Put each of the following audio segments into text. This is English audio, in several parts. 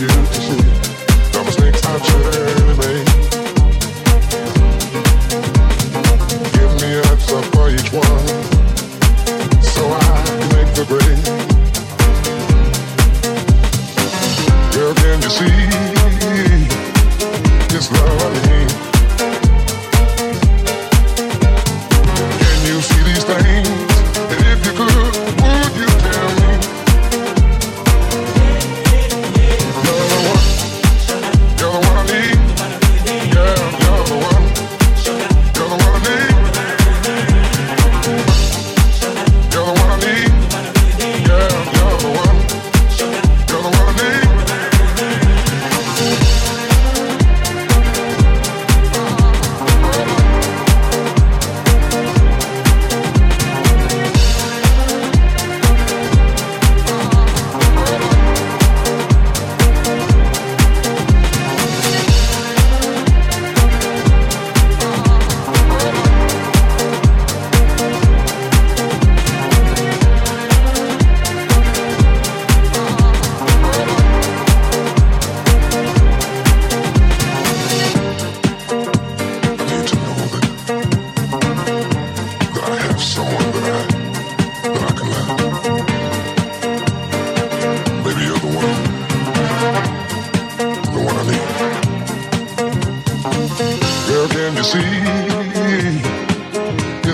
you to see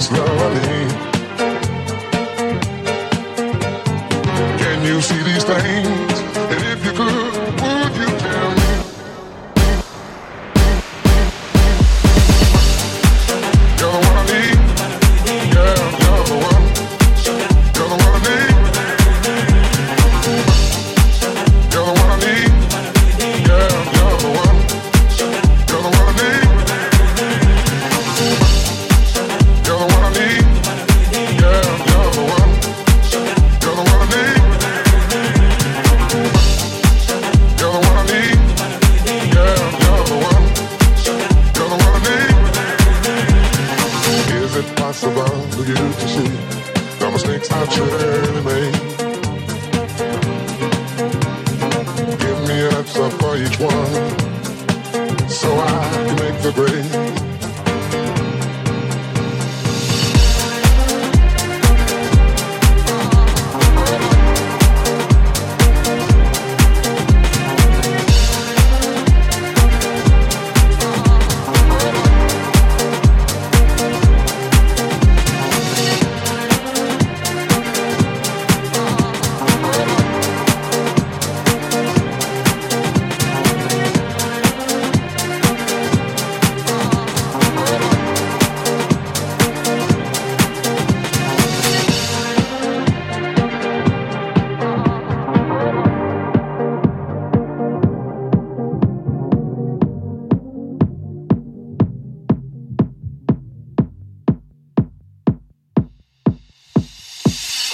this love Me